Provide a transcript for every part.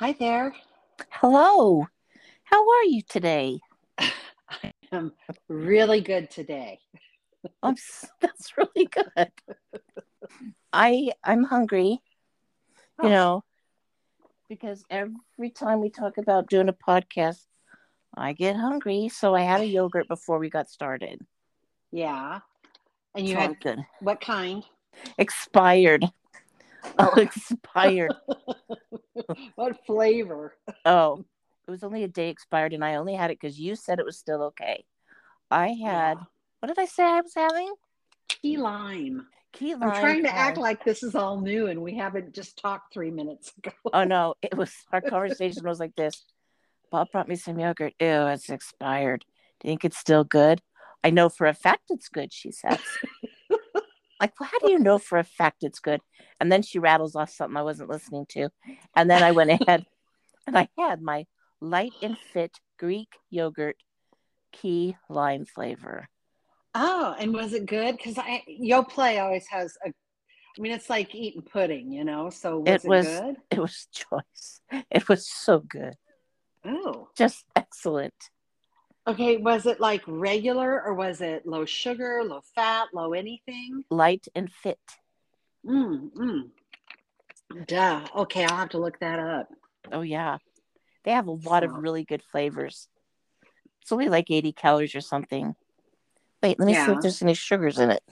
Hi there. Hello. How are you today? I am really good today. I'm, that's really good. I I'm hungry. Oh. You know, because every time we talk about doing a podcast, I get hungry. So I had a yogurt before we got started. Yeah. And you So had good. what kind? Expired. Oh. expired. what flavor? Oh, it was only a day expired, and I only had it because you said it was still okay. I had Yeah. what did I say I was having? Key lime. Key lime. I'm trying to act like this is all new and we haven't just talked three minutes ago. Oh no, it was our conversation was like this. Bob brought me some yogurt. Ew, it's expired. Do you think it's still good? I know for a fact it's good, she says. Like, well, how do you know for a fact it's good? And then she rattles off something I wasn't listening to. And then I went ahead and I had my light and fit Greek yogurt key lime flavor. Oh, and was it good? Because I Yoplait always has a I mean it's like eating pudding, you know. So was It it, was- good? It was choice. It was so good. Oh. Just excellent. Okay, was it like regular or was it low sugar, low fat, low anything? Light and fit. Mm, mm. Duh. Okay, I'll have to look that up. Oh yeah. They have a lot of really good flavors. It's only like 80 calories or something. Wait, let me see if there's any sugars in it.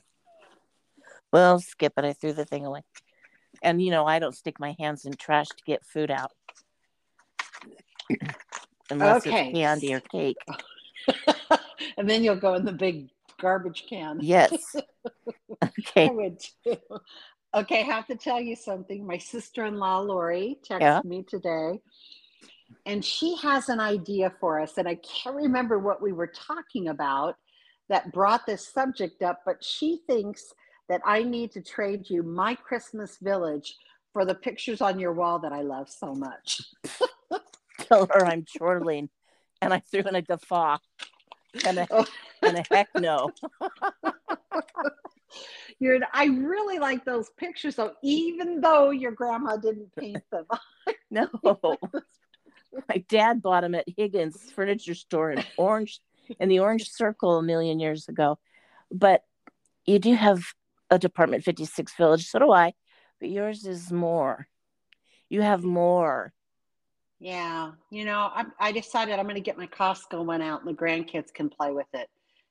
Well, skip it. I threw the thing away. And you know, I don't stick my hands in trash to get food out. Unless Okay. it's candy or cake. and then you'll go in the big garbage can. Yes. I Okay. would too. Okay, I have to tell you something. My sister in law, Lori, texted Yeah. me today, and she has an idea for us. And I can't remember what we were talking about that brought this subject up, but she thinks that I need to trade you my Christmas village for the pictures on your wall that I love so much. Tell her I'm chortling. And I threw in a guffaw. And a, Oh. and a heck no. You're, I really like those pictures, though, even though your grandma didn't paint them. No. My dad bought them at Higgins Furniture Store in Orange, in the Orange Circle a million years ago. But you do have a Department 56 Village, so do I. But yours is more. You have more. Yeah, you know, I, I decided I'm going to get my Costco one out and the grandkids can play with it.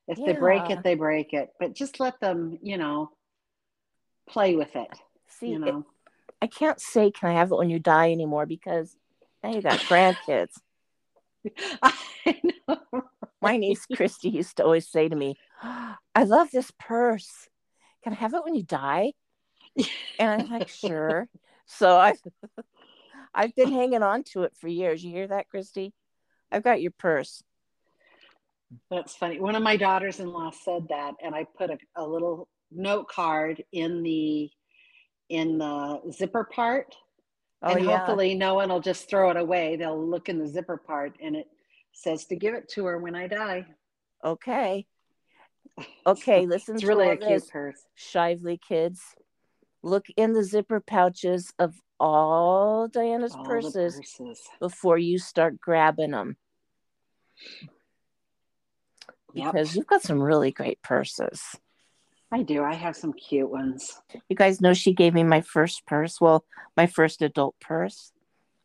If they break it, they break it. But just let them, you know, play with it. See, You it- know, I can't say, can I have it when you die anymore because now you got grandkids. I know. My niece Christy used to always say to me, I love this purse. Can I have it when you die? And I'm like, sure. So I've I've been hanging on to it for years. You hear that, Christy? I've got your purse. That's funny. One of my daughters-in-law said that, and I put a, a little note card in the in the zipper part, Oh and yeah. hopefully no one will just throw it away. They'll look in the zipper part, and it says to give it to her when I die. Okay. Okay, listen It's to really all a cute this, purse. Shively kids. Look in the zipper pouches of all Diana's All purses purses. before you start grabbing them Yep, because you've got some really great purses. I do. I have some cute ones. You guys know she gave me my first purse. Well, my first adult purse.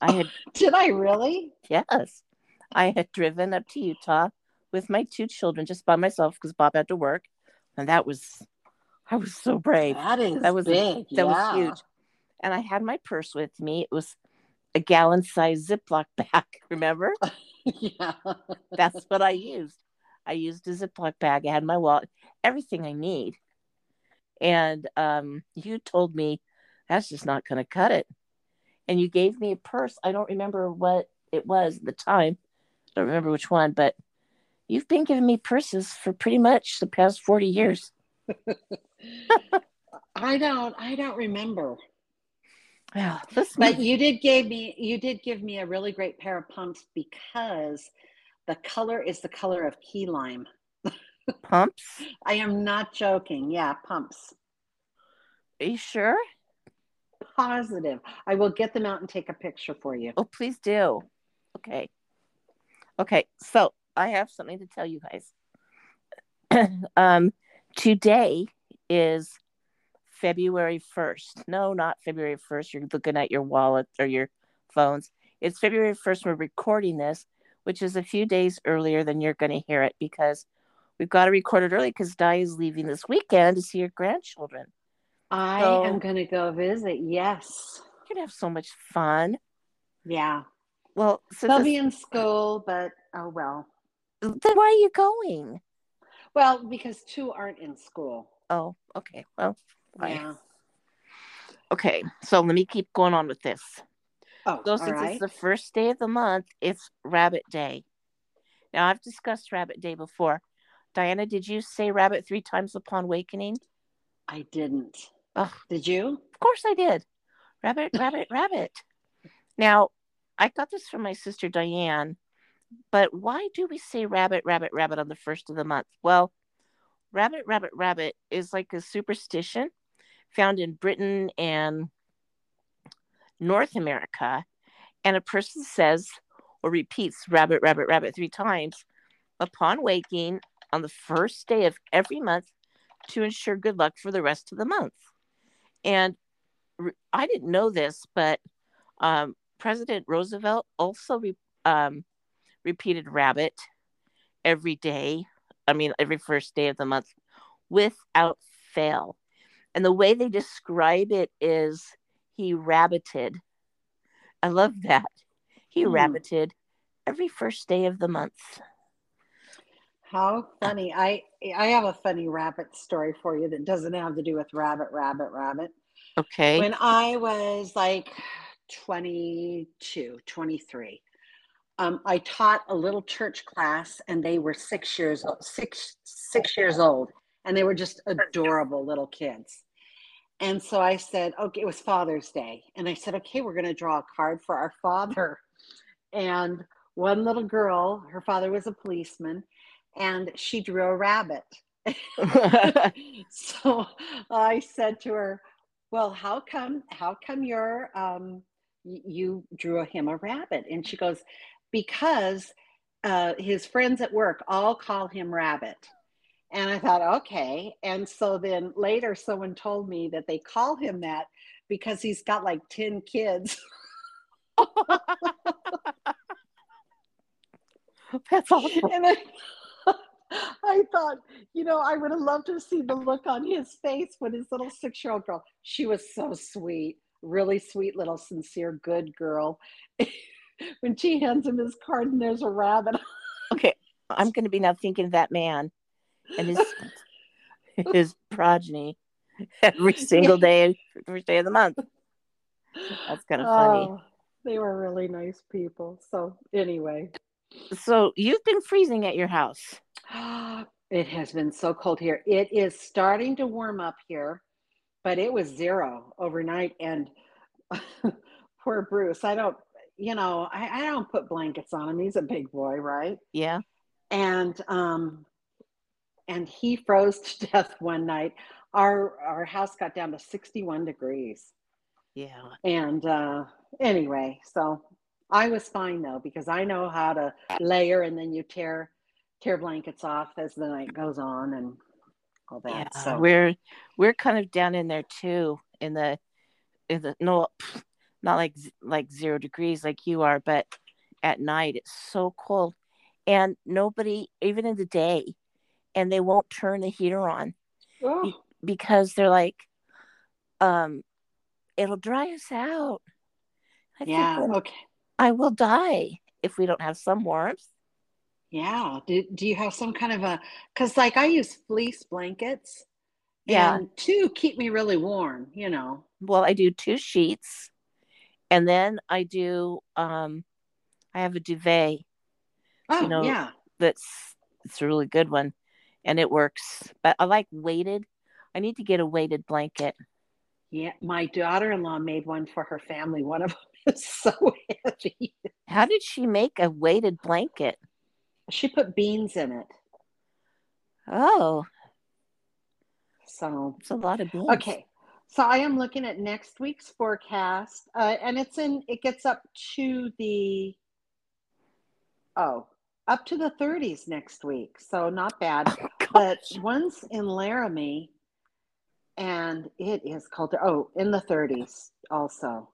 I had Did I really? yes, I had driven up to Utah with my two children just by myself because Bob had to work, and that was I was so brave. That is That was a- big. That was huge, and I had my purse with me. It was a gallon size Ziploc bag. Remember? yeah. That's what I used. I used a Ziploc bag. I had my wallet, everything I need. And um, you told me that's just not going to cut it. And you gave me a purse. I don't remember what it was at the time. I don't remember which one, but you've been giving me purses for pretty much the past 40 years. I don't. I don't remember. Well, listen, But you did gave me. You did give me a really great pair of pumps because the color is the color of key lime. pumps. I am not joking. Yeah, pumps. Are you sure? positive. I will get them out and take a picture for you. Oh, please do. Okay. Okay. So I have something to tell you guys. um, today is February 1st. No, not February 1st. You're looking at your wallet or your phones. It's February 1st. We're recording this, which is a few days earlier than you're going to hear it because we've got to record it early because Di is leaving this weekend to see her grandchildren. I So- am going to go visit. Yes. You're going to have so much fun. Yeah. Well, They'll be in school, but oh well. then why are you going? Well, because two aren't in school. Oh, okay. Well, fine. Yeah. Okay. So let me keep going on with this. Oh, So since right. it's the first day of the month, it's Rabbit Day. Now I've discussed Rabbit Day before. Diana, did you say rabbit three times upon wakening? I didn't. Ugh. Did you? Of course I did. Rabbit, rabbit, rabbit. Now, I got this from my sister Diane, but why do we say rabbit, rabbit, rabbit on the first of the month? Well, rabbit, rabbit, rabbit is like a superstition found in Britain and North America. And a person says or repeats rabbit, rabbit, rabbit three times upon waking on the first day of every month to ensure good luck for the rest of the month. And I didn't know this, but um, President Roosevelt also re- um, repeated rabbit every day. I mean, every first day of the month without fail. And the way they describe it is he rabbited. I love that. He Hmm. rabbited every first day of the month. How funny. I I have a funny rabbit story for you that doesn't have to do with rabbit, rabbit, rabbit. Okay. When I was like 22, 23, um, I taught a little church class and they were six years old, six, six years old. And they were just adorable little kids. And so I said, okay, it was Father's Day. And I said, okay, we're going to draw a card for our father. And one little girl, her father was a policeman, and she drew a rabbit. so I said to her, "Well, how come? How come you're um, you drew him a rabbit?" And she goes, "Because uh, his friends at work all call him Rabbit." And I thought, okay. And so then later, someone told me that they call him that because he's got like ten kids. That's awful. and I, I thought, you know, I would have loved to see the look on his face when his little six year old girl, she was so sweet, really sweet, little sincere, good girl. when she hands him his card and there's a rabbit. Okay. I'm going to be now thinking of that man and his his progeny every single day, first day of the month. That's kind of funny. Oh, they were really nice people. So, anyway, So you've been freezing at your house. it has been so cold here. It is starting to warm up here, but it was zero overnight. And poor Bruce, I don't, you know, I, I don't put blankets on him. He's a big boy, right? Yeah. And um, and he froze to death one night. Our our house got down to 61 degrees. Yeah. And uh, anyway, so I was fine though because I know how to layer and then you tear tear blankets off as the night goes on and all that. Yeah. so We're we're kind of down in there too in the in the no not like like 0 degrees like you are, but at night it's so cold and nobody even in the day and they won't turn the heater on Oh, because they're like um it'll dry us out. I yeah, okay. I will die if we don't have some warmth. Yeah. Do, do you have some kind of a because like I use fleece blankets Yeah. and two keep me really warm, you know. Well, I do two sheets and then I do um I have a duvet Oh know, yeah. that's it's a really good one and it works. But I like weighted. I need to get a weighted blanket. Yeah. My daughter-in-law made one for her family. One of them is so heavy. How did she make a weighted blanket? She put beans in it. Oh, So it's a lot of beans. Okay. So I am looking at next week's forecast, uh, and it's in. It gets up to the oh, up to the 30s next week. So not bad. Oh, but once in Laramie, and it is cold. Oh, in the 30s also.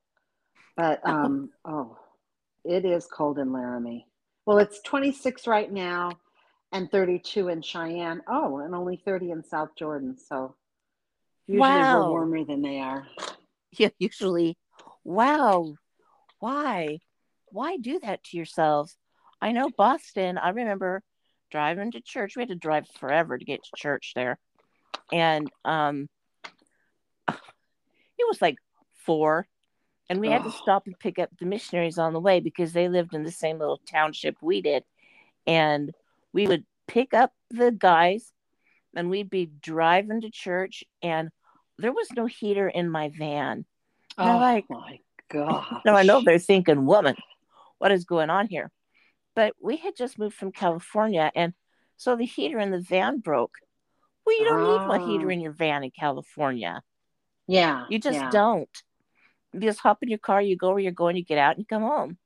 But um, oh, it is cold in Laramie. Well, it's 26 right now, and 32 in Cheyenne. Oh, and only 30 in South Jordan. So usually Wow. we're warmer than they are. Yeah, usually. Wow. Why? Why do that to yourselves? I know Boston, I remember driving to church. We had to drive forever to get to church there. And um it was like four. And we had to Oh. stop and pick up the missionaries on the way because they lived in the same little township we did. And we would pick up the guys and we'd be driving to church and there was no heater in my van. Oh like- my god! Now I know they're thinking, woman, what is going on here? But we had just moved from California, and so the heater in the van broke. Well, you don't need a heater Oh. in your van in California. Yeah, You just yeah. don't. You just hop in your car, you go where you're going, you get out, and you come home.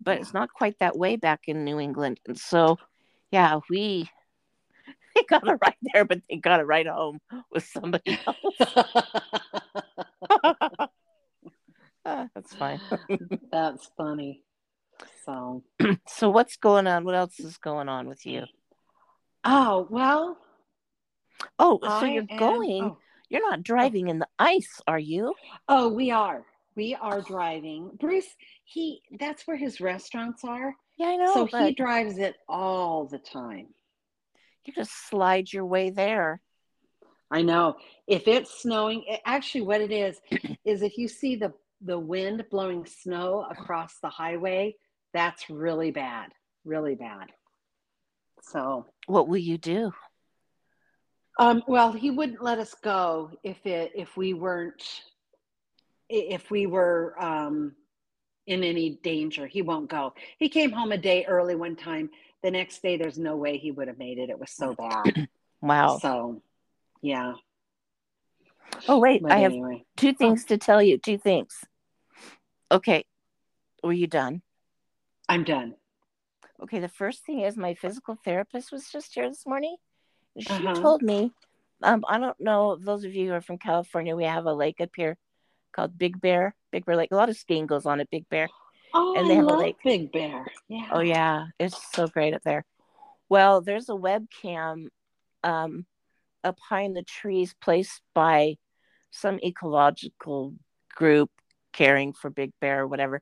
But Yeah. it's not quite that way back in New England. And so, yeah, we they got it right there, but they got it right home with somebody else. Ah, that's fine. That's funny. So, so what's going on? What else is going on with you? oh well. Oh, so I you're am- going. Oh, You're not driving in the ice, are you? oh, we are. We are driving. Bruce, he that's where his restaurants are. Yeah, I know. so he drives it all the time. you just slide your way there. I know. If it's snowing, it- actually, what it is is if you see the the wind blowing snow across the highway, that's really bad, really bad. So, What will you do? um, well, he wouldn't let us go if it if we weren't if we were um, in any danger. He won't go. He came home a day early one time. The next day, there's no way he would have made it. It was so bad. Wow. So, yeah. Oh wait, But I have two things to tell you. Two things. Okay. Were you done? I'm done. Okay, the first thing is my physical therapist was just here this morning. She Uh-huh. told me, um, I don't know, those of you who are from California, we have a lake up here called Big Bear, Big Bear Lake. A lot of skiing goes on at Big Bear. Oh, And I they have a love lake. Big Bear. Yeah. Oh yeah, it's so great up there. Well, there's a webcam um, up high in the trees placed by some ecological group caring for Big Bear or whatever.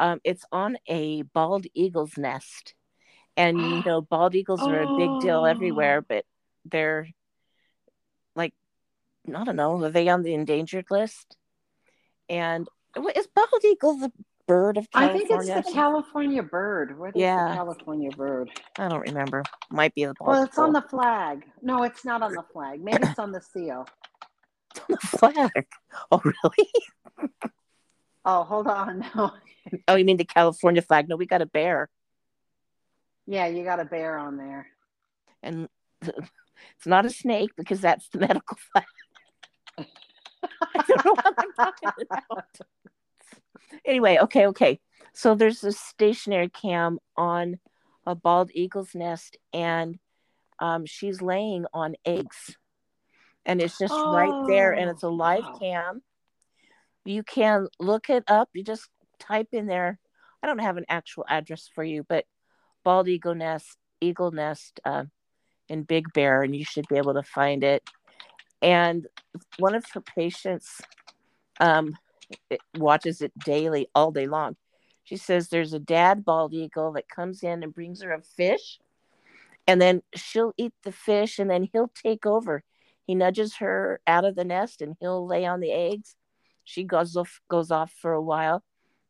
Um, it's on a bald eagle's nest, and you know bald eagles are a big deal Oh. everywhere, but they're like I don't know, are they on the endangered list? And is bald eagle the bird of California? I think it's the California bird. What is Yeah. the California bird? I don't remember. Might be the bald Well, it's on the flag. No, it's not on the flag. Maybe it's on the seal. On the flag. Oh, really? Oh, hold on. No. Oh, you mean the California flag? No, we got a bear, Yeah, you got a bear on there. and it's not a snake because that's the medical flag. I don't know what I'm talking about. Anyway, okay, okay. So there's a stationary cam on a bald eagle's nest, and um, she's laying on eggs, and it's just right there, and it's a Oh, live wow. cam. You can look it up. You just type in there. I don't have an actual address for you, but bald eagle nest, eagle nest uh, in Big Bear, and you should be able to find it. And one of her patients um, watches it daily, all day long. She says there's a dad bald eagle that comes in and brings her a fish, and then she'll eat the fish, and then he'll take over. He nudges her out of the nest, and he'll lay on the eggs. She goes off, goes off for a while,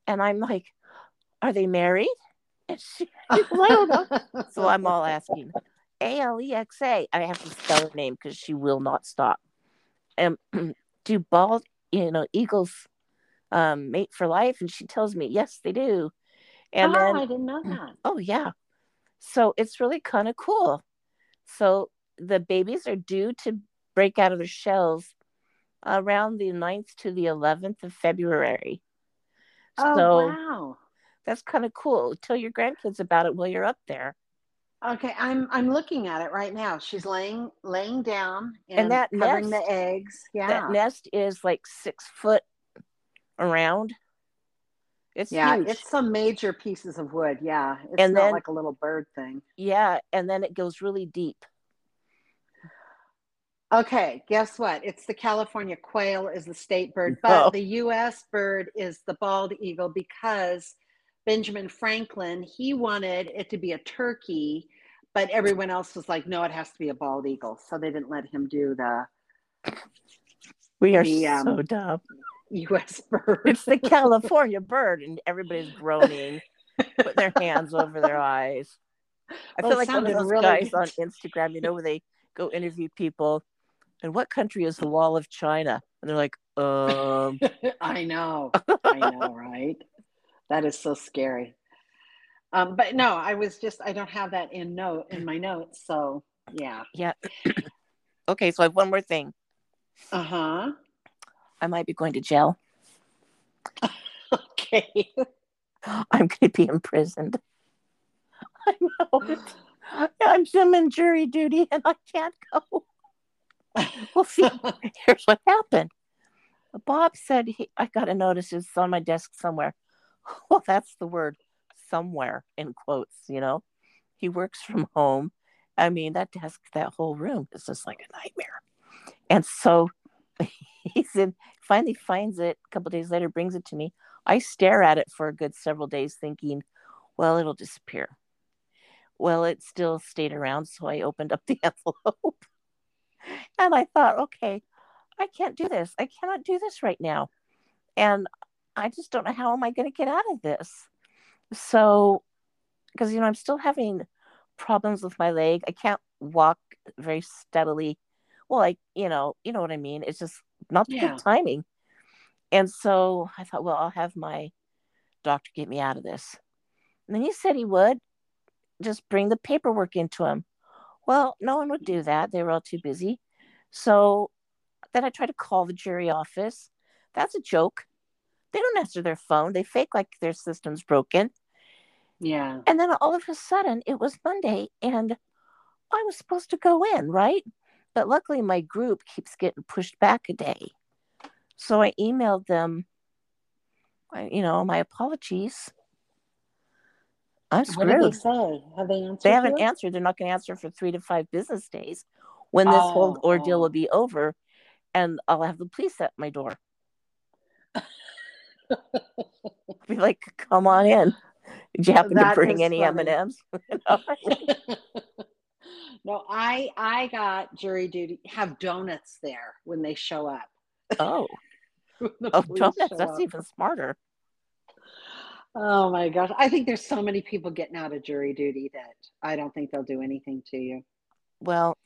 and I'm like, "Are they married?" And she, I don't know. So I'm all asking, A L E X A. I have to spell her name because she will not stop. Um, do bald, you know, eagles um, mate for life? And she tells me, yes, they do. And oh, then, I didn't know that. oh yeah, so it's really kind of cool. So the babies are due to break out of their shells around the 9th to the 11th of February. Oh so wow. that's kind of cool. Tell your grandkids about it while you're up there. Okay, I'm I'm looking at it right now. She's laying laying down and, And that covering nest- the eggs. Yeah. That nest is like six foot around. It's yeah, huge. it's some major pieces of wood. Yeah. It's And not then- like a little bird thing. yeah, and then it goes really deep. Okay, guess what? It's the California quail is the state bird, but Oh. the US bird is the bald eagle because Benjamin Franklin, he wanted it to be a turkey, but everyone else was like, no, it has to be a bald eagle. So they didn't let him do the We are The, um, so dumb. US bird. It's the California bird, and everybody's groaning, putting their hands over their eyes. I Well, feel it like one of sounded those really guys on Instagram, you know, where they go interview people. And what country is the Wall of China? And they're like, um, I know. I know, right? That is so scary. Um, but no, I was just I don't have that in note in my notes. So yeah. yeah. okay, so I have one more thing. Uh-huh. I might be going to jail. Okay. I'm going to be imprisoned. I know. I'm, I'm in jury duty and I can't go. Well, see, here's what happened. Bob said he, I got a notice. It's on my desk somewhere. Well, that's the word somewhere in quotes, you know. He works from home. I mean, that desk, that whole room is just like a nightmare. And so he's in, finally finds it a couple days later, brings it to me. I stare at it for a good several days, thinking, well, it'll disappear. Well, it still stayed around. So I opened up the envelope and I thought, okay, I can't do this. I cannot do this right now. And I just don't know how am I going to get out of this. So, because, you know, I'm still having problems with my leg. I can't walk very steadily. Well, like, you know, you know what I mean? It's just not the Yeah. good timing. And so I thought, well, I'll have my doctor get me out of this. And then he said he would just bring the paperwork into him. Well, no one would do that. They were all too busy. So then I tried to call the jury office. That's a joke. They don't answer their phone. They fake like their system's broken. Yeah. And then all of a sudden it was Monday and I was supposed to go in, right? But luckily my group keeps getting pushed back a day. So I emailed them, you know, my apologies. I'm What did they screwed. say? Have they answered? They haven't you? answered. They're not going to answer for three to five business days when this whole Oh, ordeal oh. will be over and I'll have the police at my door. Be like, come on in. Did you happen to bring any M and M's? no, I I got jury duty. Have donuts there when they show up. Oh, the oh, donuts. That's up. even smarter. Oh my gosh! I think there's so many people getting out of jury duty that I don't think they'll do anything to you. Well,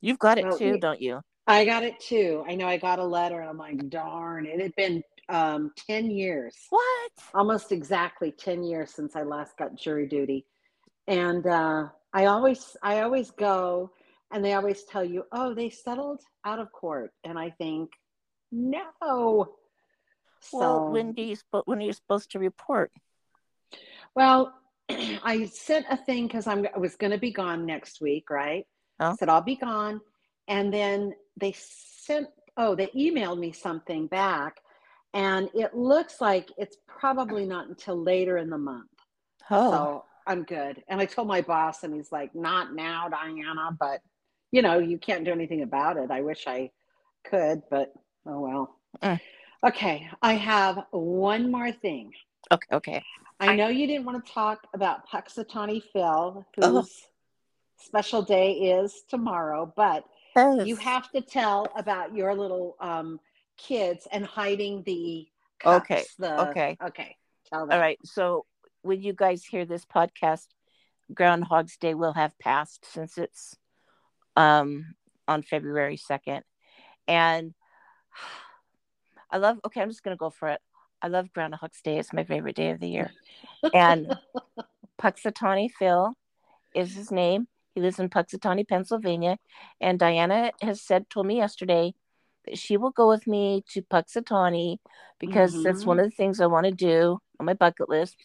you've got it Well, too, don't you? I got it too. I know I got a letter. I'm like, darn! It had been um, ten years. What? almost exactly 10 years since I last got jury duty. And uh, I always I always go and they always tell you, "Oh, they settled out of court." And I think, "No." Well, when do you when are you supposed to report? well, I sent a thing cuz I'm I was going to be gone next week, right? Oh. Said I'll be gone. And then they sent oh, they emailed me something back and it looks like it's probably not until later in the month. Oh, So I'm good. And I told my boss, and he's like, not now, Diana, but you know, you can't do anything about it. I wish I could, but oh well. Mm. Okay, I have one more thing. okay, okay. I I- know you didn't want to talk about Punxsutawney Phil, whose Oh. special day is tomorrow, but you have to tell about your little um, kids and hiding the cups. Okay, The, okay. Okay. Tell them. All right. So when you guys hear this podcast, Groundhog's Day will have passed since it's um on February 2nd. And I love okay, I'm just gonna go for it. I love Groundhog's Day. It's my favorite day of the year. And Punxsutawney Phil is his name. He lives in Punxsutawney, Pennsylvania. And Diana has said told me yesterday that she will go with me to Punxsutawney because that's Mm-hmm. one of the things I want to do on my bucket list.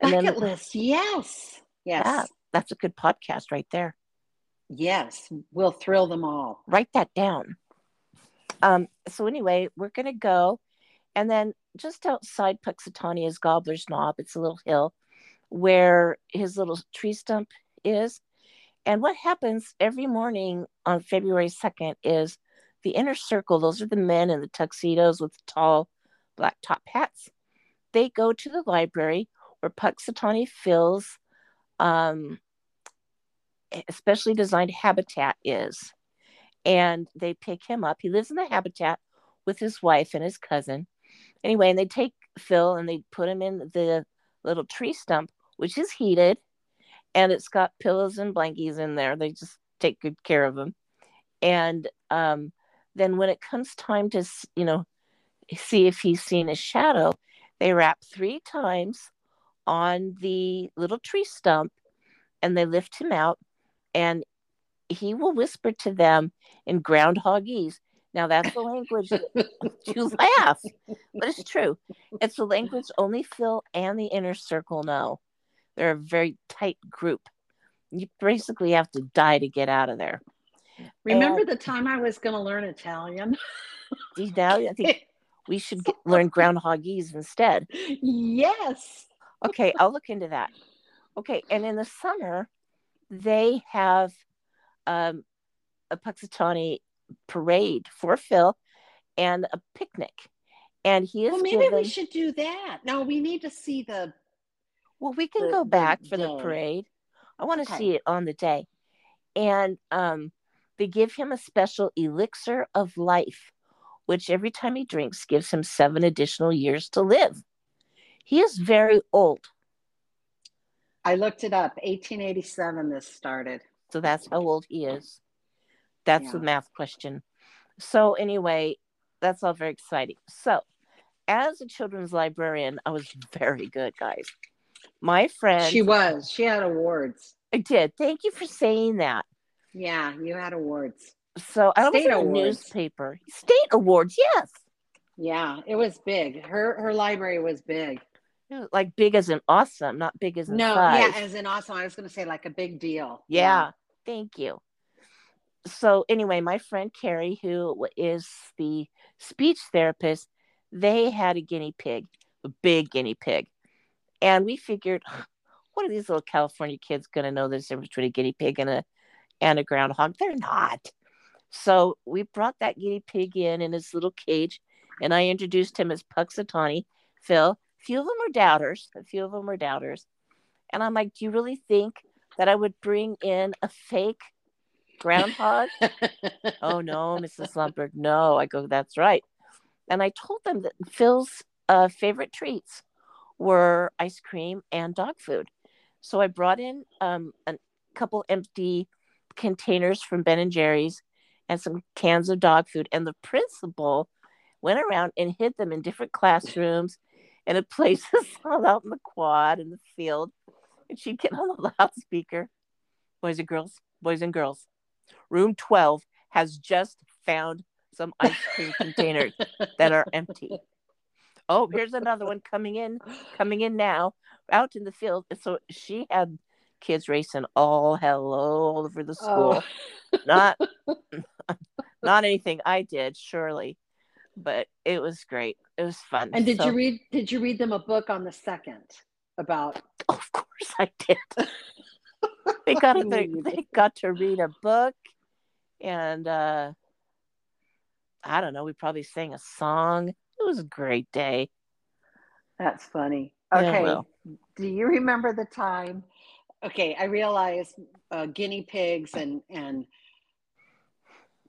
And Bucket then list. Yes. Yes. Yeah. that's a good podcast right there. Yes. We'll thrill them all. Write that down. Um, so anyway, we're gonna go, and then just outside Punxsutawney Gobbler's Knob. It's a little hill where his little tree stump is. And what happens every morning on February 2nd is the inner circle, those are the men in the tuxedos with tall black top hats. They go to the library where Punxsutawney Phil's um, especially designed habitat is. And they pick him up. He lives in the habitat with his wife and his cousin. Anyway, and they take Phil and they put him in the little tree stump, which is heated and it's got pillows and blankies in there. They just take good care of him. And um, then when it comes time to, you know, see if he's seen a shadow, they rap three times on the little tree stump and they lift him out and he will whisper to them in groundhogese. Now that's the language to laugh, but it's true. It's the language only Phil and the inner circle know. They're a very tight group. You basically have to die to get out of there. Remember the time I was going to learn Italian? Now I think we should get, learn groundhogese instead. yes. Okay, I'll look into that. Okay, and in the summer, they have um, a Punxsutawney parade for Phil and a picnic. And he is Well, maybe given, we should do that. No, we need to see the. well, we can the- go the back for the parade. I want to Okay. see it on the day. And um, they give him a special elixir of life, which every time he drinks gives him seven additional years to live. He is very old. I looked it up. 1887. This started. So that's how old he is. That's the math question. So, anyway, that's all very exciting. So, as a children's librarian, I was very good, guys. My friend, She was. She had awards. I did. Thank you for saying that. Yeah, you had awards. So, I in a newspaper. State awards, yes. Yeah, it was big. Her her library was big. Like big as an awesome, not big as No, yeah, as in awesome. I was going to say like a big deal. Yeah, thank you. So anyway, my friend Carrie, who is the speech therapist, they had a guinea pig, a big guinea pig, and we figured, what are these little California kids going to know the difference between a guinea pig and a and a groundhog? They're not. So we brought that guinea pig in in his little cage, and I introduced him as Punxsutawney Phil. A few of them were doubters. A few of them were doubters. And I'm like, do you really think that I would bring in a fake groundhog? oh no, Mrs. Lumberg, no. I go, that's right. And I told them that Phil's uh, favorite treats were ice cream and dog food. So I brought in um, a couple empty containers from Ben and Jerry's and some cans of dog food. And the principal went around and hid them in different classrooms and in places all out in the quad in the field. And she'd get on the loudspeaker. Boys and girls, boys and girls, room 12 has just found some ice cream containers that are empty. Oh, here's another one coming in, coming in now, out in the field. And so she had kids racing all hell all over the school. Oh. Not not anything I did, surely. But it was great. It was fun. And did So- you read did you read them a book on the second about Oh, of course I did. they got to, they, they got to read a book and uh I don't know, we probably sang a song. It was a great day. That's funny. Yeah, Okay. well. Do you remember the time? Okay, I realize uh, guinea pigs and and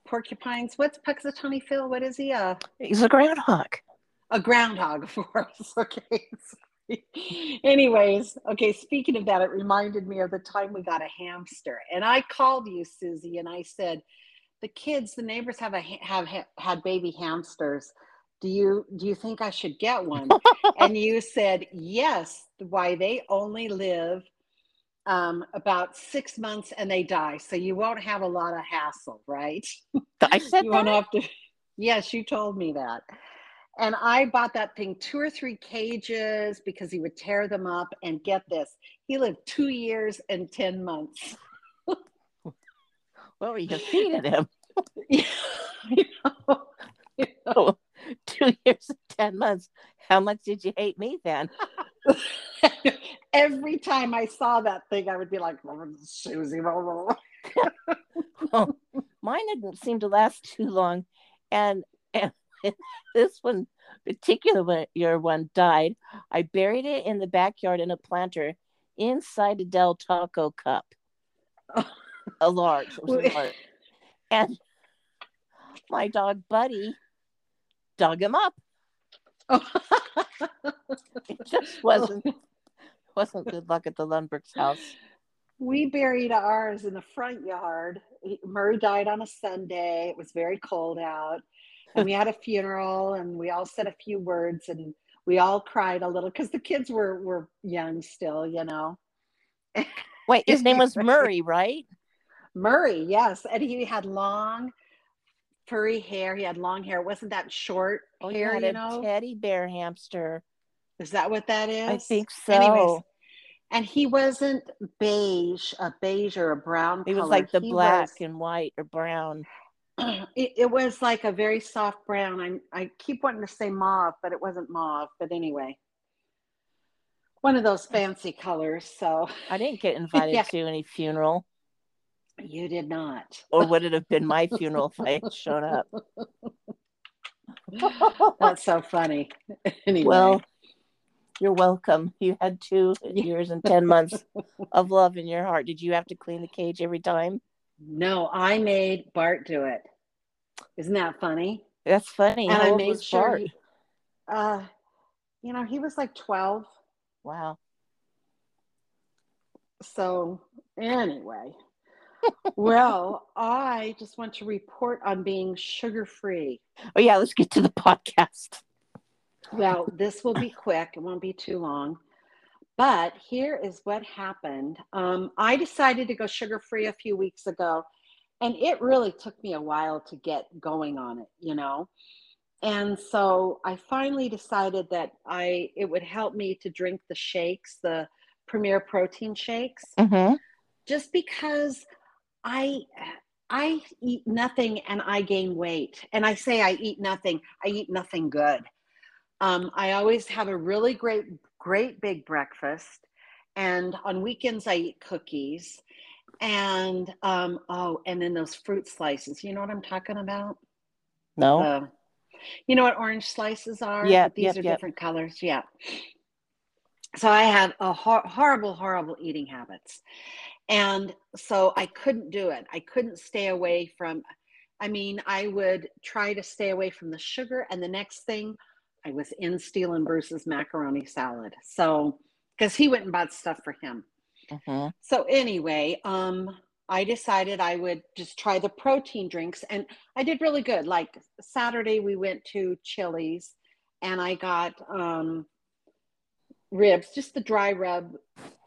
porcupines. What's Punxsutawney Phil? What is he? Uh, He's a groundhog. a groundhog, of course. Okay. Anyways, okay. Speaking of that, it reminded me of the time we got a hamster, and I called you, Susie, and I said, "The kids, the neighbors have a ha- have ha- had baby hamsters. Do you do you think I should get one?" and you said yes. Why they only live um, about six months and they die, so you won't have a lot of hassle, right? I said you that. won't have to. Yes, you told me that. And I bought that thing two or three cages because he would tear them up. And get this, he lived two years and 10 months. what were you feeding him? you know, you know. Oh, two years and 10 months. How much did you hate me then? Every time I saw that thing, I would be like, Susie. well, mine didn't seem to last too long. And, and this one particular your one died. I buried it in the backyard in a planter inside a Del Taco cup. a large. a large. And my dog Buddy dug him up. it just wasn't oh. wasn't good luck at the Lundberg's house. We buried ours in the front yard. Murray died on a Sunday. It was very cold out. And we had a funeral and we all said a few words and we all cried a little because the kids were were young still, you know. Wait, his name was Murray, right? Murray, yes. And he had long furry hair. He had long hair. It wasn't that short Oh, hair, you had you a know. teddy bear hamster. Is that what that is? I think so. Anyways, and he wasn't beige, a beige or a brown it was like the He black was- and white or brown. it, it was like a very soft brown. I I keep wanting to say mauve, but it wasn't mauve. But anyway, one of those fancy colors. So I didn't get invited Yeah. to any funeral, you did not. or would it have been my funeral if I had shown up? That's so funny. anyway, Well, you're welcome. You had two years and 10 months of love in your heart. Did you have to clean the cage every time? no, I made Bart do it. Isn't that funny? That's funny. and How I made sure. Bart? He, uh, you know, he was like twelve. Wow. So anyway, well, I just want to report on being sugar free. Oh, yeah, let's get to the podcast. Well, this will be quick. It won't be too long. But here is what happened. Um, I decided to go sugar free a few weeks ago, and it really took me a while to get going on it, you know. And so I finally decided that I it would help me to drink the shakes, the Premier Protein shakes, Mm-hmm. just because I I eat nothing and I gain weight. And I say I eat nothing, I eat nothing good. Um, I always have a really great, great big breakfast. And on weekends, I eat cookies. And um, oh, and then those fruit slices. You know what I'm talking about? No. The- you know what orange slices are? Yeah, These yep, are yep. different colors. Yeah. So I have a hor- horrible, horrible eating habits. And so I couldn't do it. I couldn't stay away from, I mean, I would try to stay away from the sugar. And the next thing, I was in Steel and Bruce's macaroni salad. So, because he went and bought stuff for him. Hmm So anyway, um, I decided I would just try the protein drinks, and I did really good. Like Saturday, we went to Chili's, and I got um, ribs, just the dry rub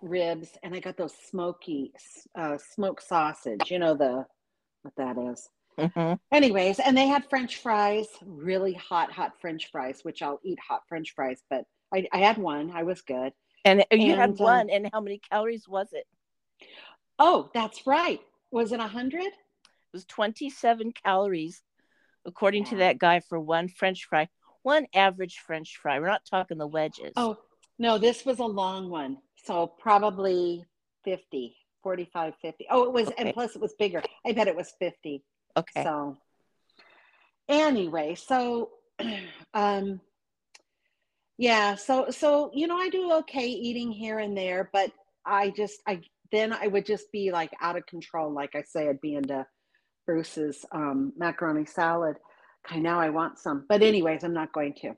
ribs, and I got those smoky uh, smoked sausage. You know the what that is. hmm Anyways, and they had French fries, really hot, hot French fries, which I'll eat hot French fries, but I, I had one. I was good. And you had And, uh, one, and how many calories was it? Oh, that's right. Was it a hundred? It was 27 calories, according to that guy, for one French fry. One average French fry. We're not talking the wedges. Oh, no, this was a long one. So probably 50, 45, 50. Oh, it was, Okay. and plus it was bigger. I bet it was 50. okay. So anyway, so um yeah, so so you know, I do okay eating here and there, but I just I then I would just be like out of control. Like I say, I'd be into Bruce's um macaroni salad. Okay, now I want some. But anyways, I'm not going to.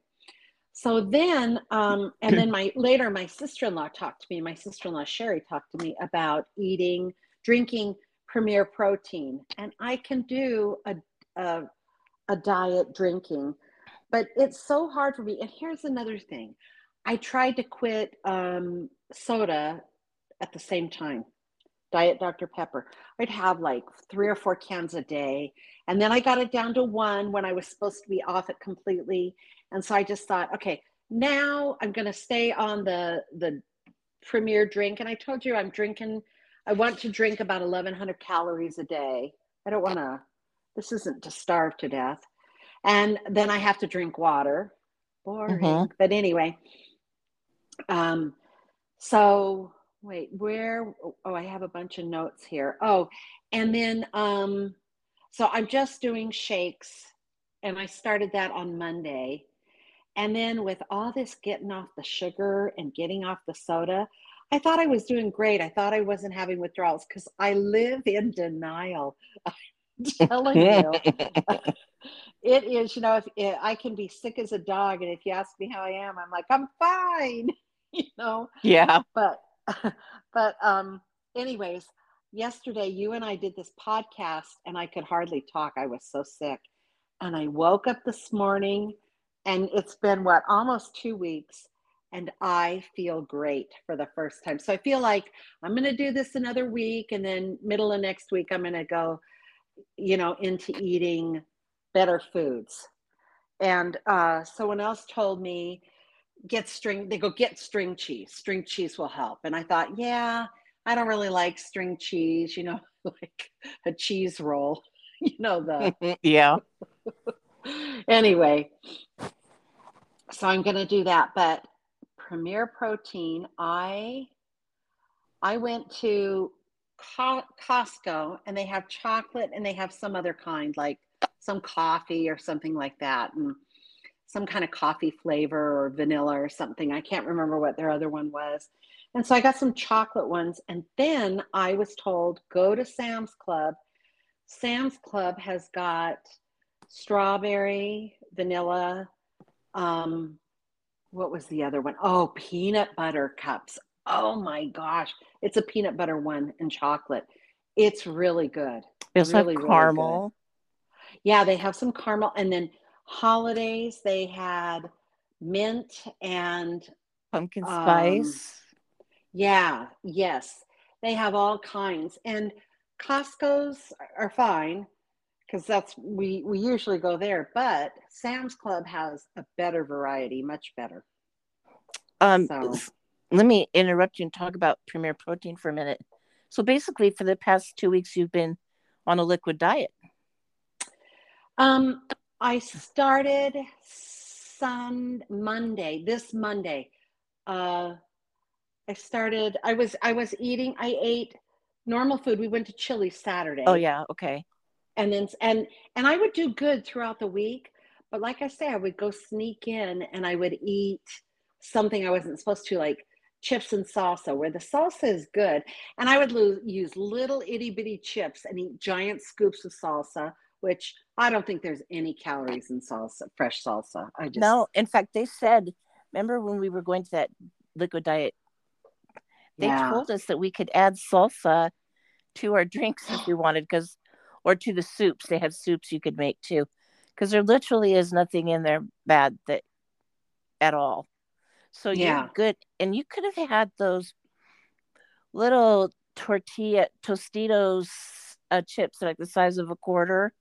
So then, um, and then my later my sister-in-law talked to me. My sister-in-law Sherry talked to me about eating, drinking Premier Protein, and I can do a a, a diet drinking, but it's so hard for me. And here's another thing: I tried to quit um, soda at the same time, Diet Dr. Pepper. I'd have like three or four cans a day. And then I got it down to one when I was supposed to be off it completely. And so I just thought, okay, now I'm going to stay on the the premier drink. And I told you I'm drinking, I want to drink about 1100 calories a day. I don't want to, this isn't to starve to death. And then I have to drink water. Boring. Mm-hmm. But anyway, um, so wait, where? Oh, I have a bunch of notes here. Oh, and then, um, so I'm just doing shakes and I started that on Monday. And then with all this getting off the sugar and getting off the soda, I thought I was doing great. I thought I wasn't having withdrawals because I live in denial. Telling you, it is. You know, if it, I can be sick as a dog, and if you ask me how I am, I'm like, I'm fine. You know. Yeah. But, but um. Anyways, yesterday you and I did this podcast, and I could hardly talk. I was so sick, and I woke up this morning, and it's been what almost two weeks and I feel great for the first time. So I feel like I'm going to do this another week and then middle of next week I'm going to go you know into eating better foods. And uh, someone else told me get string they go get string cheese. String cheese will help. And I thought, yeah, I don't really like string cheese, you know, like a cheese roll. You know the Yeah. anyway, so I'm going to do that, but Premier Protein, I I went to Costco and they have chocolate and they have some other kind like some coffee or something like that and some kind of coffee flavor or vanilla or something. I can't remember what their other one was. And so I got some chocolate ones and then I was told go to Sam's Club. Sam's Club has got strawberry, vanilla, um, what was the other one? Oh, peanut butter cups. Oh my gosh. It's a peanut butter one and chocolate. It's really good. It's really, like caramel. Really yeah, they have some caramel. And then holidays, they had mint and pumpkin um, spice. Um, yeah, yes. They have all kinds. And Costco's are fine because that's we we usually go there but sam's club has a better variety much better um so. Let me interrupt you and talk about premier protein for a minute. So basically for the past two weeks you've been on a liquid diet. Um i started sun monday this monday. Uh i started i was i was eating i ate normal food. We went to chili saturday. Oh yeah okay. And then and and i would do good throughout the week but like i say i would go sneak in and i would eat something i wasn't supposed to like chips and salsa where the salsa is good and i would lo- use little itty bitty chips and eat giant scoops of salsa which i don't think there's any calories in salsa fresh salsa i just no in fact they said remember when we were going to that liquid diet they yeah. told us that we could add salsa to our drinks if we wanted because or to the soups. They have soups you could make too, because there literally is nothing in there bad that at all. So yeah. you're good, and you could have had those little tortilla Tostitos uh, chips like the size of a quarter.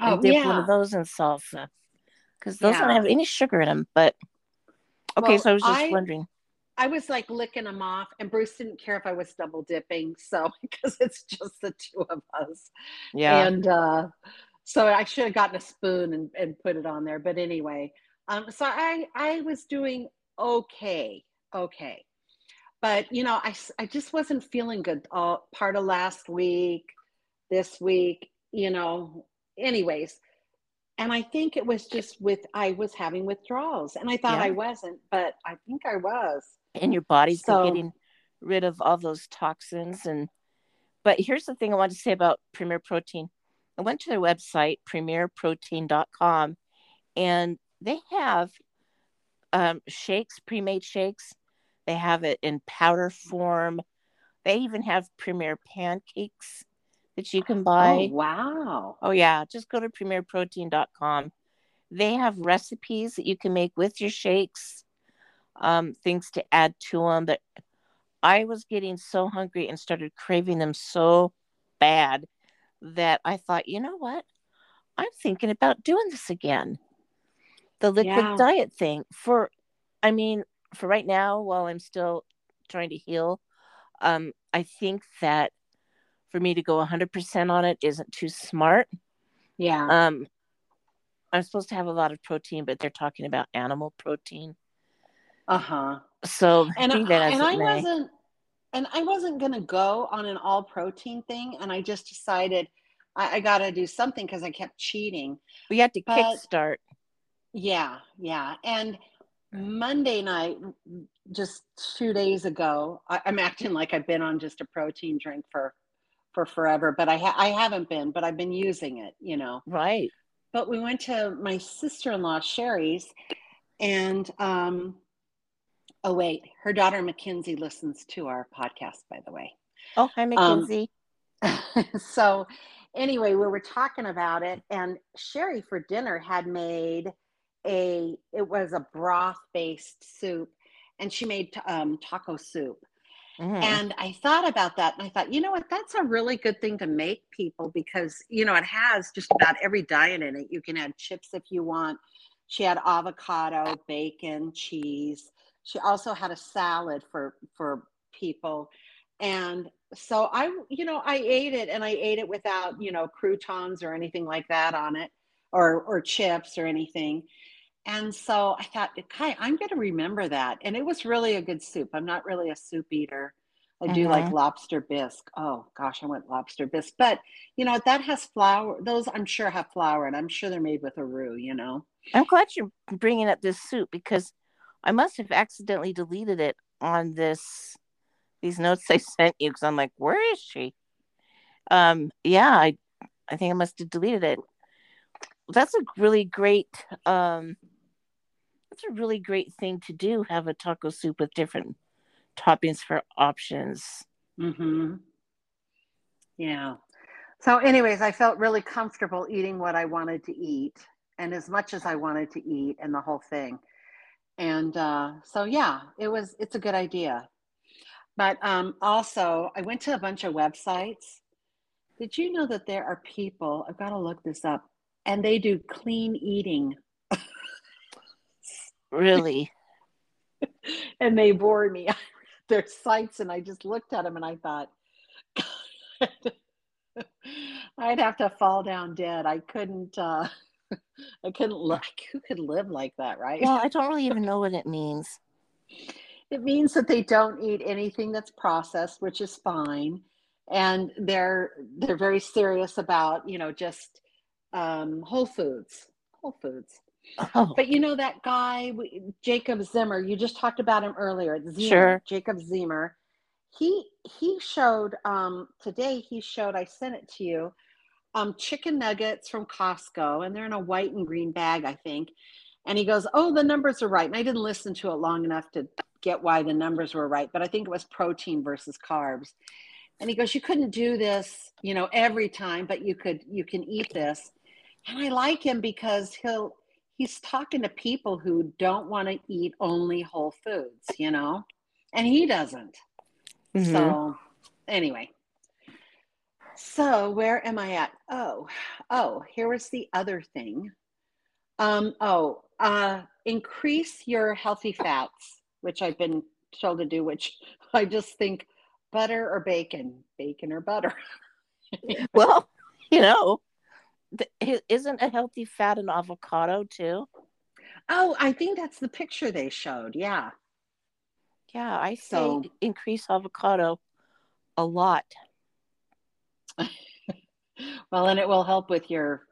Oh, and dip yeah. one of those in salsa because those yeah. don't have any sugar in them. But okay, well, so I was just I, wondering. I was like licking them off, and Bruce didn't care if I was double dipping. So because it's just the two of us. Yeah. And uh, so I should have gotten a spoon and, and put it on there. But anyway, um, so I I was doing okay, okay, but you know I I just wasn't feeling good all part of last week, this week, you know. Anyways, and I think it was just with I was having withdrawals, and I thought yeah. I wasn't, but I think I was and your body's so, getting rid of all those toxins and but here's the thing i want to say about premier protein i went to their website premierprotein.com and they have um, shakes pre-made shakes they have it in powder form they even have premier pancakes that you can buy oh, wow oh yeah just go to premierprotein.com they have recipes that you can make with your shakes um, things to add to them. But I was getting so hungry and started craving them so bad that I thought, you know what? I'm thinking about doing this again. The liquid Yeah. diet thing for I mean, for right now while I'm still trying to heal, um I think that for me to go 100% on it isn't too smart. Yeah. Um I'm supposed to have a lot of protein, but they're talking about animal protein. Uh huh. So And I, and I wasn't and I wasn't gonna go on an all protein thing, and I just decided I, I got to do something because I kept cheating. we had to but- kickstart. Yeah, yeah. And Monday night, just two days ago, I, I'm acting like I've been on just a protein drink for for forever, but I ha- I haven't been, but I've been using it, you know. Right. But we went to my sister-in-law Sherry's, and um, oh wait, her daughter Mackenzie listens to our podcast, by the way. Oh, hi Um, Mackenzie. so anyway, we were talking about it, and Sherry for dinner had made a it was a broth based soup, and she made um, taco soup. Mhm. And I thought about that, and I thought, you know what, that's a really good thing to make people because you know it has just about every diet in it. You can add chips if you want. She had avocado, bacon, cheese. She also had a salad for for people, and so I, you know, I ate it, and I ate it without you know croutons or anything like that on it, or or chips or anything. And so I thought, Kai, I'm going to remember that. And it was really a good soup. I'm not really a soup eater. I do like Mhm. lobster bisque. Oh gosh, I went lobster bisque. But you know, that has flour. Those I'm sure have flour, and I'm sure they're made with a roux. You know. I'm glad you're bringing up this soup because I must have accidentally deleted it on this these notes I sent you because I'm like, where is she? Um, yeah, I I think I must have deleted it. That's a really great um that's a really great thing to do, have a taco soup with different toppings for options. Mm-hmm. Yeah. So, anyways, I felt really comfortable eating what I wanted to eat and as much as I wanted to eat and the whole thing. And uh, so, yeah, it was, it's a good idea. But um, also, I went to a bunch of websites. Did you know that there are people, I've got to look this up, and they do clean eating Really. and they bore me. Their sites, and I just looked at them and I thought, I'd have to fall down dead. I couldn't. Uh, I couldn't look. Who could live like that, right? Well, I don't really even know what it means. it means that they don't eat anything that's processed, which is fine, and they're they're very serious about you know just um, whole foods, whole foods. Oh, But you know that guy, Jacob Zimmer. You just talked about him earlier. Zimmer, Sure. Jacob Zimmer. He he showed um, today. He showed. I sent it to you. Um, chicken nuggets from Costco, and they're in a white and green bag, I think. And he goes, "Oh, the numbers are right." And I didn't listen to it long enough to get why the numbers were right, but I think it was protein versus carbs. And he goes, "You couldn't do this, you know, every time, but you could. You can eat this." And I like him because he'll he's talking to people who don't want to eat only whole foods, you know, and he doesn't. mhm. So, anyway, so where am I at? Oh, oh, here was the other thing. Um, oh, uh, increase your healthy fats, which I've been told to do, which I just think butter or bacon, bacon or butter. well, you know, isn't a healthy fat an avocado too? Oh, I think that's the picture they showed. Yeah. Yeah, I say increase avocado a lot. Well, and it will help with your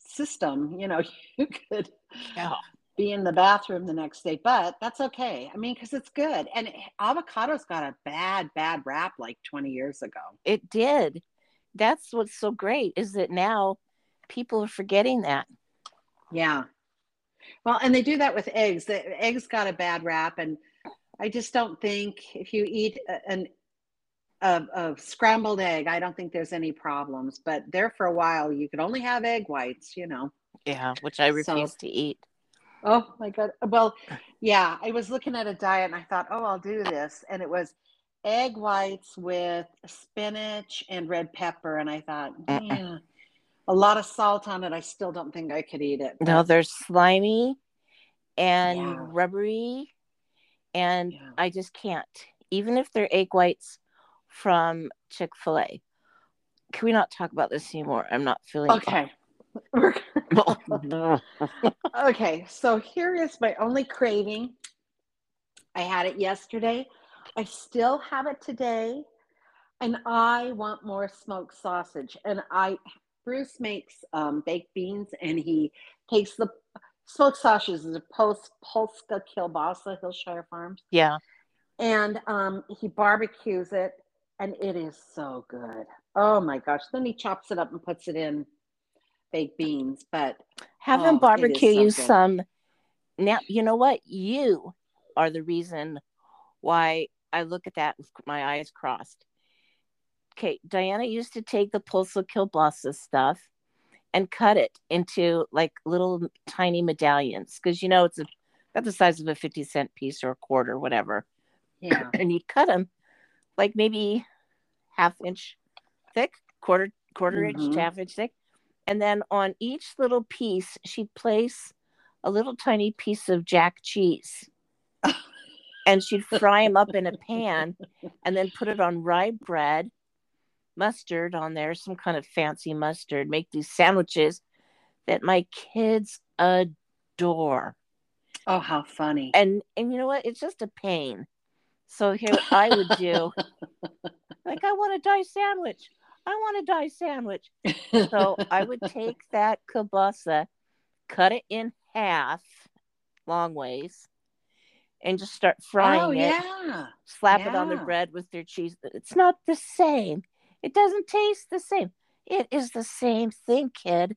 system. You know, you could Yeah. be in the bathroom the next day, but that's okay. I mean, because it's good. And avocado's got a bad, bad rap like 20 years ago. It did. That's what's so great is that now people are forgetting that. Yeah. Well, and they do that with eggs. The eggs got a bad rap, and I just don't think if you eat an a, a scrambled egg, I don't think there's any problems. But there for a while, you could only have egg whites. You know. Yeah, which I So- refuse to eat. Oh my God. Well, yeah, I was looking at a diet and I thought, oh, I'll do this. And it was egg whites with spinach and red pepper, and I thought, yeah, a lot of salt on it. I still don't think I could eat it. No, they're slimy and Yeah. rubbery, and Yeah. I just can't. Even if they're egg whites from Chick Fil A. Can we not talk about this anymore? I'm not feeling okay. okay, so here is my only craving. I had it yesterday. I still have it today. And I want more smoked sausage. And I Bruce makes um, baked beans and he takes the smoked sausages is a post Polska kielbasa, Hillshire Farms. yeah. And um, he barbecues it and it is so good. Oh my gosh. Then he chops it up and puts it in baked beans. But Have Oh, is barbecue you some. Now, you know what? You are the reason why I look at that with my eyes crossed. Okay, Diana used to take the Pulsa Kilblasa stuff and cut it into like little tiny medallions because you know it's a, about the size of a 50 cent piece or a quarter, whatever. yeah. And you'd cut them like maybe half inch thick, quarter quarter inch Mhm. to half inch thick. And then on each little piece, she'd place a little tiny piece of jack cheese. and she'd fry them up in a pan and then put it on rye bread, mustard on there, some kind of fancy mustard, make these sandwiches that my kids adore. Oh, how funny. And and you know what? It's just a pain. So here I would do like I want a Di sandwich. I want a Di sandwich. So I would take that kielbasa, cut it in half, long ways, and just start frying oh, it. yeah. Slap it on the bread with their cheese. It's not the same. It doesn't taste the same. It is the same thing, kid.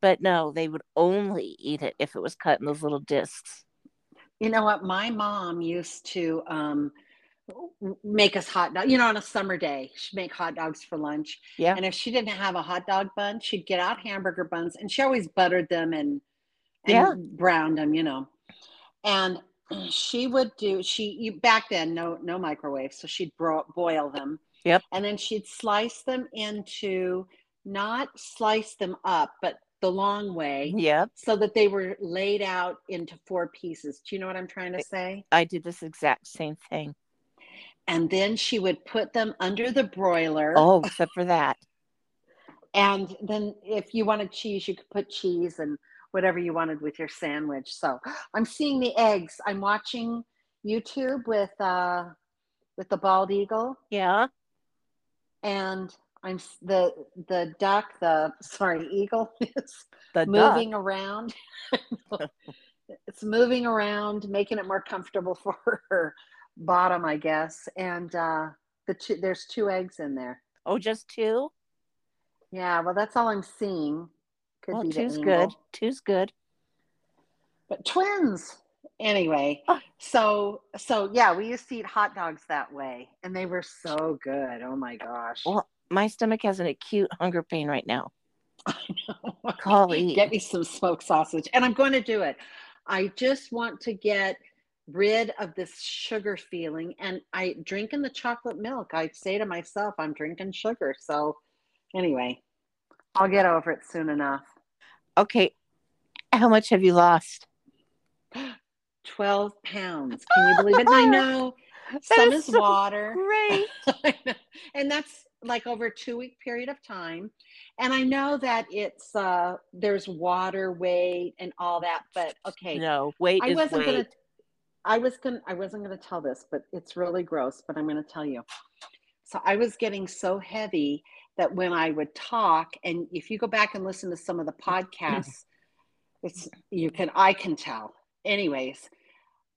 But no, they would only eat it if it was cut in those little discs. You know what? My mom used to um, make us hot dog. You know, on a summer day, she'd make hot dogs for lunch. Yeah. And if she didn't have a hot dog bun, she'd get out hamburger buns, and she always buttered them and, and Yeah. browned them. You know, and she would do she you, back then no no microwave, so she'd bro- boil them. Yep. And then she'd slice them into not slice them up, but the long way. Yep. so that they were laid out into four pieces. Do you know what I'm trying to say? I did this exact same thing. And then she would put them under the broiler. Oh, except for that. And then if you wanted cheese, you could put cheese and whatever you wanted with your sandwich. So I'm seeing the eggs. I'm watching YouTube with uh with the bald eagle Yeah. And I'm the the duck, the sorry, eagle is The duck. moving around. it's moving around, making it more comfortable for her bottom, I guess. And uh, the two, there's two eggs in there. Oh, just two? Yeah, well, that's all I'm seeing. Could Well, be two's good. Two's good. But twins, anyway. Oh. So, so yeah, we used to eat hot dogs that way, and they were so good. Oh my gosh! Well, my stomach has an acute hunger pain right now. know. Golly. Get me some smoked sausage. And I'm going to do it. I just want to get rid of this sugar feeling. And I drinking the chocolate milk. I say to myself, I'm drinking sugar. So anyway, I'll get over it soon enough. Okay. How much have you lost? 12 pounds. Can you believe it? And I know some is is so water. Great. and that's like over a two week period of time. And I know that it's uh there's water weight and all that, but okay. No, weight I wasn't weight. gonna I was gonna I wasn't gonna tell this, but it's really gross, but I'm gonna tell you. So I was getting so heavy that when I would talk, and if you go back and listen to some of the podcasts, it's you can I can tell. Anyways,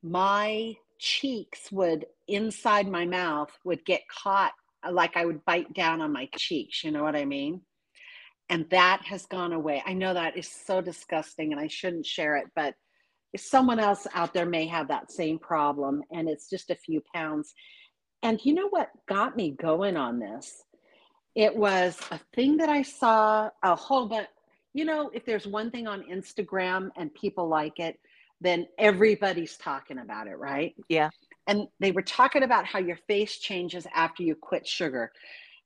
my cheeks would inside my mouth would get caught like I would bite down on my cheeks, you know what I mean? And that has gone away. I know that is so disgusting and I shouldn't share it, but someone else out there may have that same problem and it's just a few pounds. And you know what got me going on this? It was a thing that I saw a whole bunch. You know, if there's one thing on Instagram and people like it, then everybody's talking about it, right? Yeah. and they were talking about how your face changes after you quit sugar.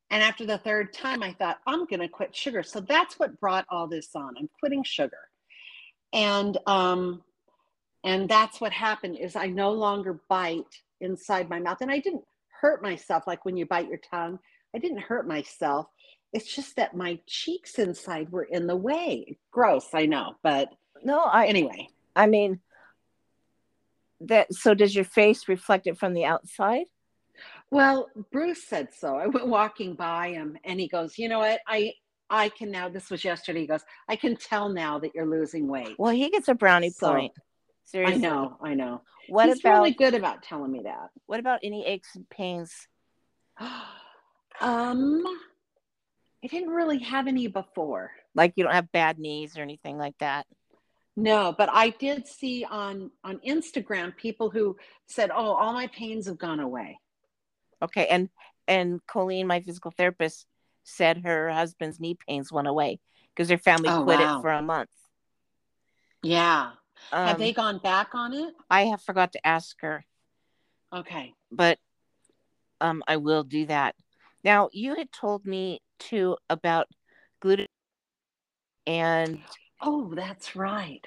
And after the third time, I thought, I'm going to quit sugar. So that's what brought all this on. I'm quitting sugar. And, um, and that's what happened is I no longer bite inside my mouth. And I didn't hurt myself like when you bite your tongue. I didn't hurt myself. It's just that my cheeks inside were in the way. Gross, I know, but no, I anyway. I mean that so does your face reflect it from the outside? Well, Bruce said so. I went walking by him and he goes, "You know what? I I can now this was yesterday. He goes, "I can tell now that you're losing weight." Well, he gets a brownie so, point. Seriously. I know, I know. What He's about, really good about telling me that. What about any aches and pains? um I didn't really have any before. Like you don't have bad knees or anything like that. No, but I did see on on Instagram people who said, "Oh, all my pains have gone away." Okay, and and Colleen, my physical therapist, said her husband's knee pains went away because their family oh, quit wow. it for a month. Yeah. Um, have they um, gone back on it? I have forgot to ask her. Okay. But um I will do that. Now, you had told me too about gluten and oh, that's right.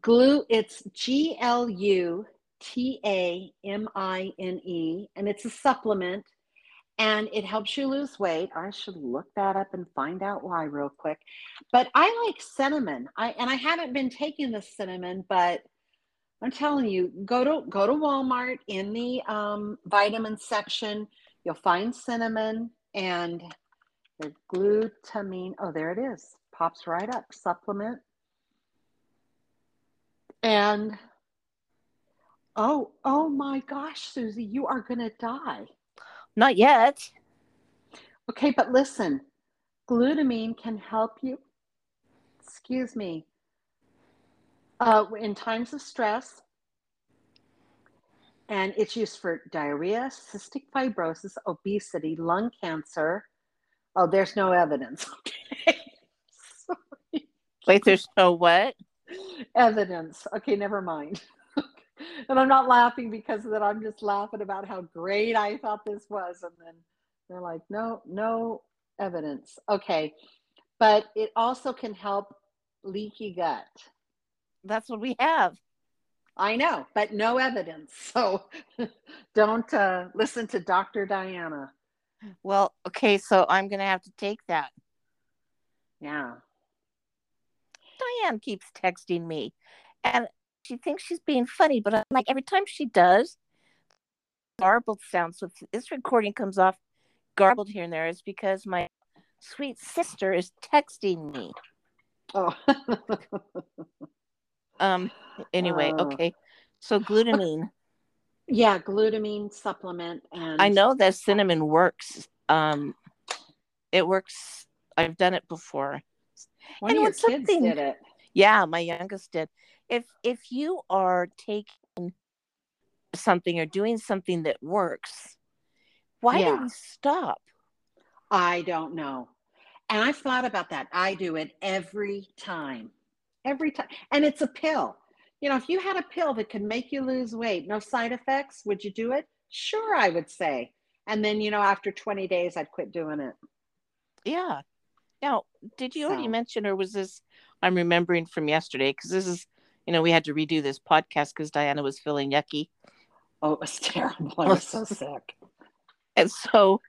Glue, it's G L U T A M I N E, and it's a supplement and it helps you lose weight. I should look that up and find out why real quick. But I like cinnamon. I and I haven't been taking the cinnamon, but I'm telling you, go to go to Walmart in the um, vitamin section. You'll find cinnamon and the glutamine. Oh, there it is. Pops right up. Supplement. And oh, oh my gosh, Susie, you are gonna die. Not yet. Okay, but listen, glutamine can help you. Excuse me. Uh, in times of stress, and it's used for diarrhea, cystic fibrosis, obesity, lung cancer. Oh, there's no evidence. Okay. Wait, there's no what? Evidence. Okay, never mind. and I'm not laughing because of that. I'm just laughing about how great I thought this was. And then they're like, no, no evidence. Okay. But it also can help leaky gut. That's what we have. I know, but no evidence. So don't uh, listen to Dr. Diana. Well, okay, so I'm going to have to take that. Yeah. Diane keeps texting me, and she thinks she's being funny, but I'm like, every time she does, garbled sounds. So if this recording comes off garbled here and there, it's because my sweet sister is texting me. Oh. um. Anyway, uh, okay. So glutamine. Yeah, glutamine supplement, and I know that cinnamon works. Um, it works. I've done it before. One and of your kids did it. Yeah, my youngest did. If if you are taking something or doing something that works, why yeah. do we stop? I don't know. And I've thought about that. I do it every time. Every time. And it's a pill. You know, if you had a pill that could make you lose weight, no side effects, would you do it? Sure, I would say. And then, you know, after 20 days, I'd quit doing it. Yeah. Now, did you so. already mention, or was this, I'm remembering from yesterday? Because this is, you know, we had to redo this podcast because Diana was feeling yucky. Oh, it was terrible. I was so sick. And so,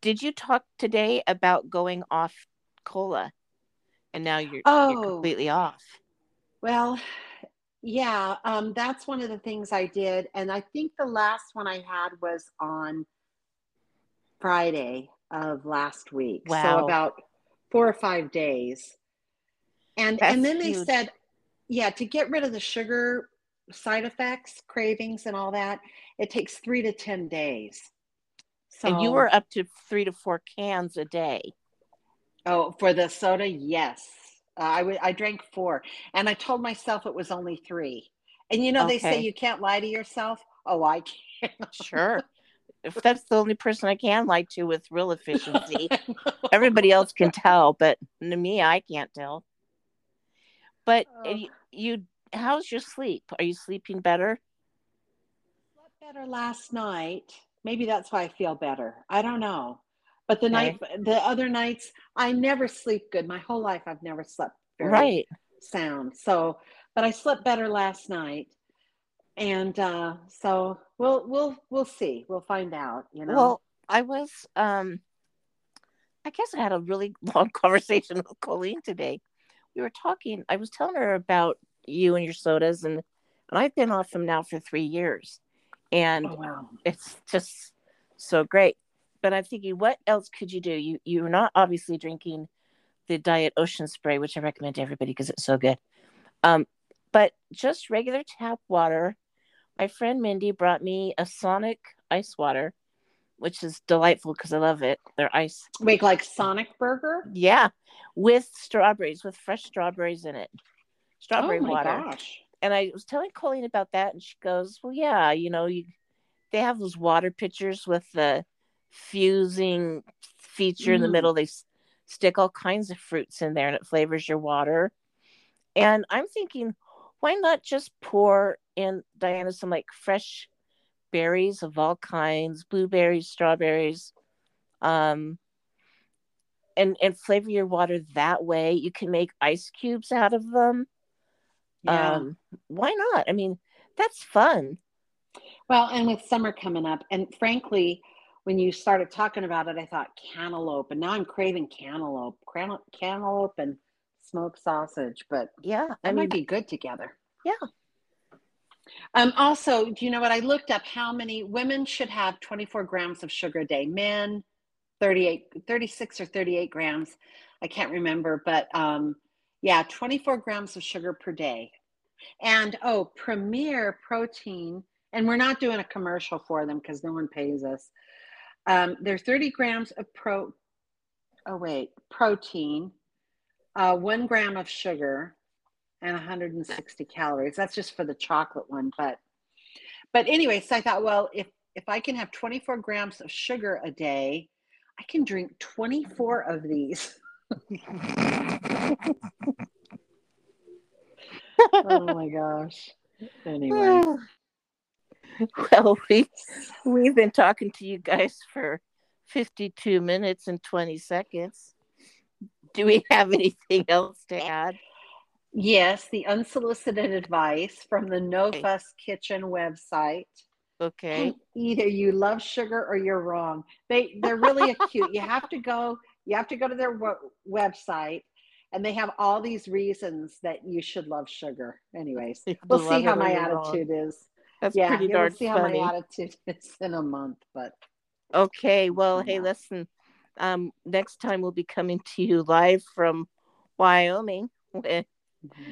did you talk today about going off cola? And now you're, oh, you're completely off. Well, yeah, um, that's one of the things I did. And I think the last one I had was on Friday of last week. Wow. So about four or five days. And That's and then they huge. said, yeah, to get rid of the sugar side effects, cravings, and all that, it takes three to ten days. So, and you were up to three to four cans a day. Oh, for the soda, yes. Uh, I would. I drank four, and I told myself it was only three. And you know, okay. they say you can't lie to yourself. Oh, I can. sure if that's the only person I can lie to with real efficiency. Everybody else can tell, but to me, I can't tell. But uh, you, you, how's your sleep? Are you sleeping better? better last night. Maybe that's why I feel better. I don't know. But the Okay. night, the other nights, I never sleep good. My whole life, I've never slept very Right. sound. So, but I slept better last night, and uh, so we'll we'll we'll see. We'll find out. You know. Well, I was um I guess I had a really long conversation with Colleen today. We were talking, I was telling her about you and your sodas and and I've been off them now for 3 years. And oh wow. it's just so great. But I'm thinking what else could you do? You you're not obviously drinking the diet ocean spray, which I recommend to everybody because it's so good. Um but just regular tap water. My friend Mindy brought me a Sonic ice water which is delightful because I love it. They're ice. Make like Sonic Burger. Yeah, with strawberries, with fresh strawberries in it. Strawberry oh my water. gosh. And I was telling Colleen about that, and she goes, "Well, yeah, you know, you they have those water pitchers with the fusing feature in the Mm. middle. They s- stick all kinds of fruits in there, and it flavors your water." And I'm thinking, why not just pour in Diana some like fresh berries of all kinds, blueberries, strawberries, um, and and flavor your water that way. You can make ice cubes out of them. Yeah. Um, why not? I mean, that's fun. Well, and with summer coming up, and frankly, when you started talking about it, I thought cantaloupe, and now I'm craving cantaloupe, cantaloupe and smoked sausage. But Yeah, that I mean, might be good together. Yeah. Um, also, do you know what I looked up? How many women should have 24 grams of sugar a day? Men, 38, 36 or 38 grams. I can't remember, but um, yeah, 24 grams of sugar per day. And oh, Premier Protein, and we're not doing a commercial for them because no one pays us. Um, they're 30 grams of pro. Oh wait, protein, uh, one gram of sugar, and 160 calories. That's just for the chocolate one, but but anyway, so I thought, well, if if I can have 24 grams of sugar a day, I can drink 24 of these. oh my gosh. Anyway, well, we we've been talking to you guys for 52 minutes and 20 seconds. Do we have anything else to add? Yes, the unsolicited advice from the No Fuss Kitchen website. Okay. Either you love sugar or you're wrong. They they're really acute. You have to go. You have to go to their w- website, and they have all these reasons that you should love sugar. Anyways, You we'll love see it how or my you're wrong. attitude is. That's yeah, pretty yeah, we'll darn see how my attitude is in a month. But Okay, well, hey, Yeah. listen. Um, next time we'll be coming to you live from Wyoming. Where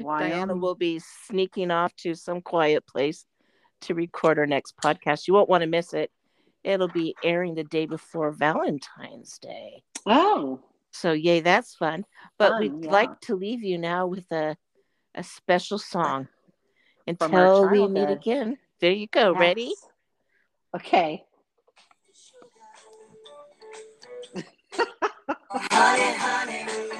Diana will be sneaking off to some quiet place to record our next podcast. You won't want to miss it. It'll be airing the day before Valentine's Day. Oh, So yay, that's fun. But Fun, we'd yeah. like to leave you now with a a special song From our until we meet again. There you go. Ready? Okay. Honey, honey,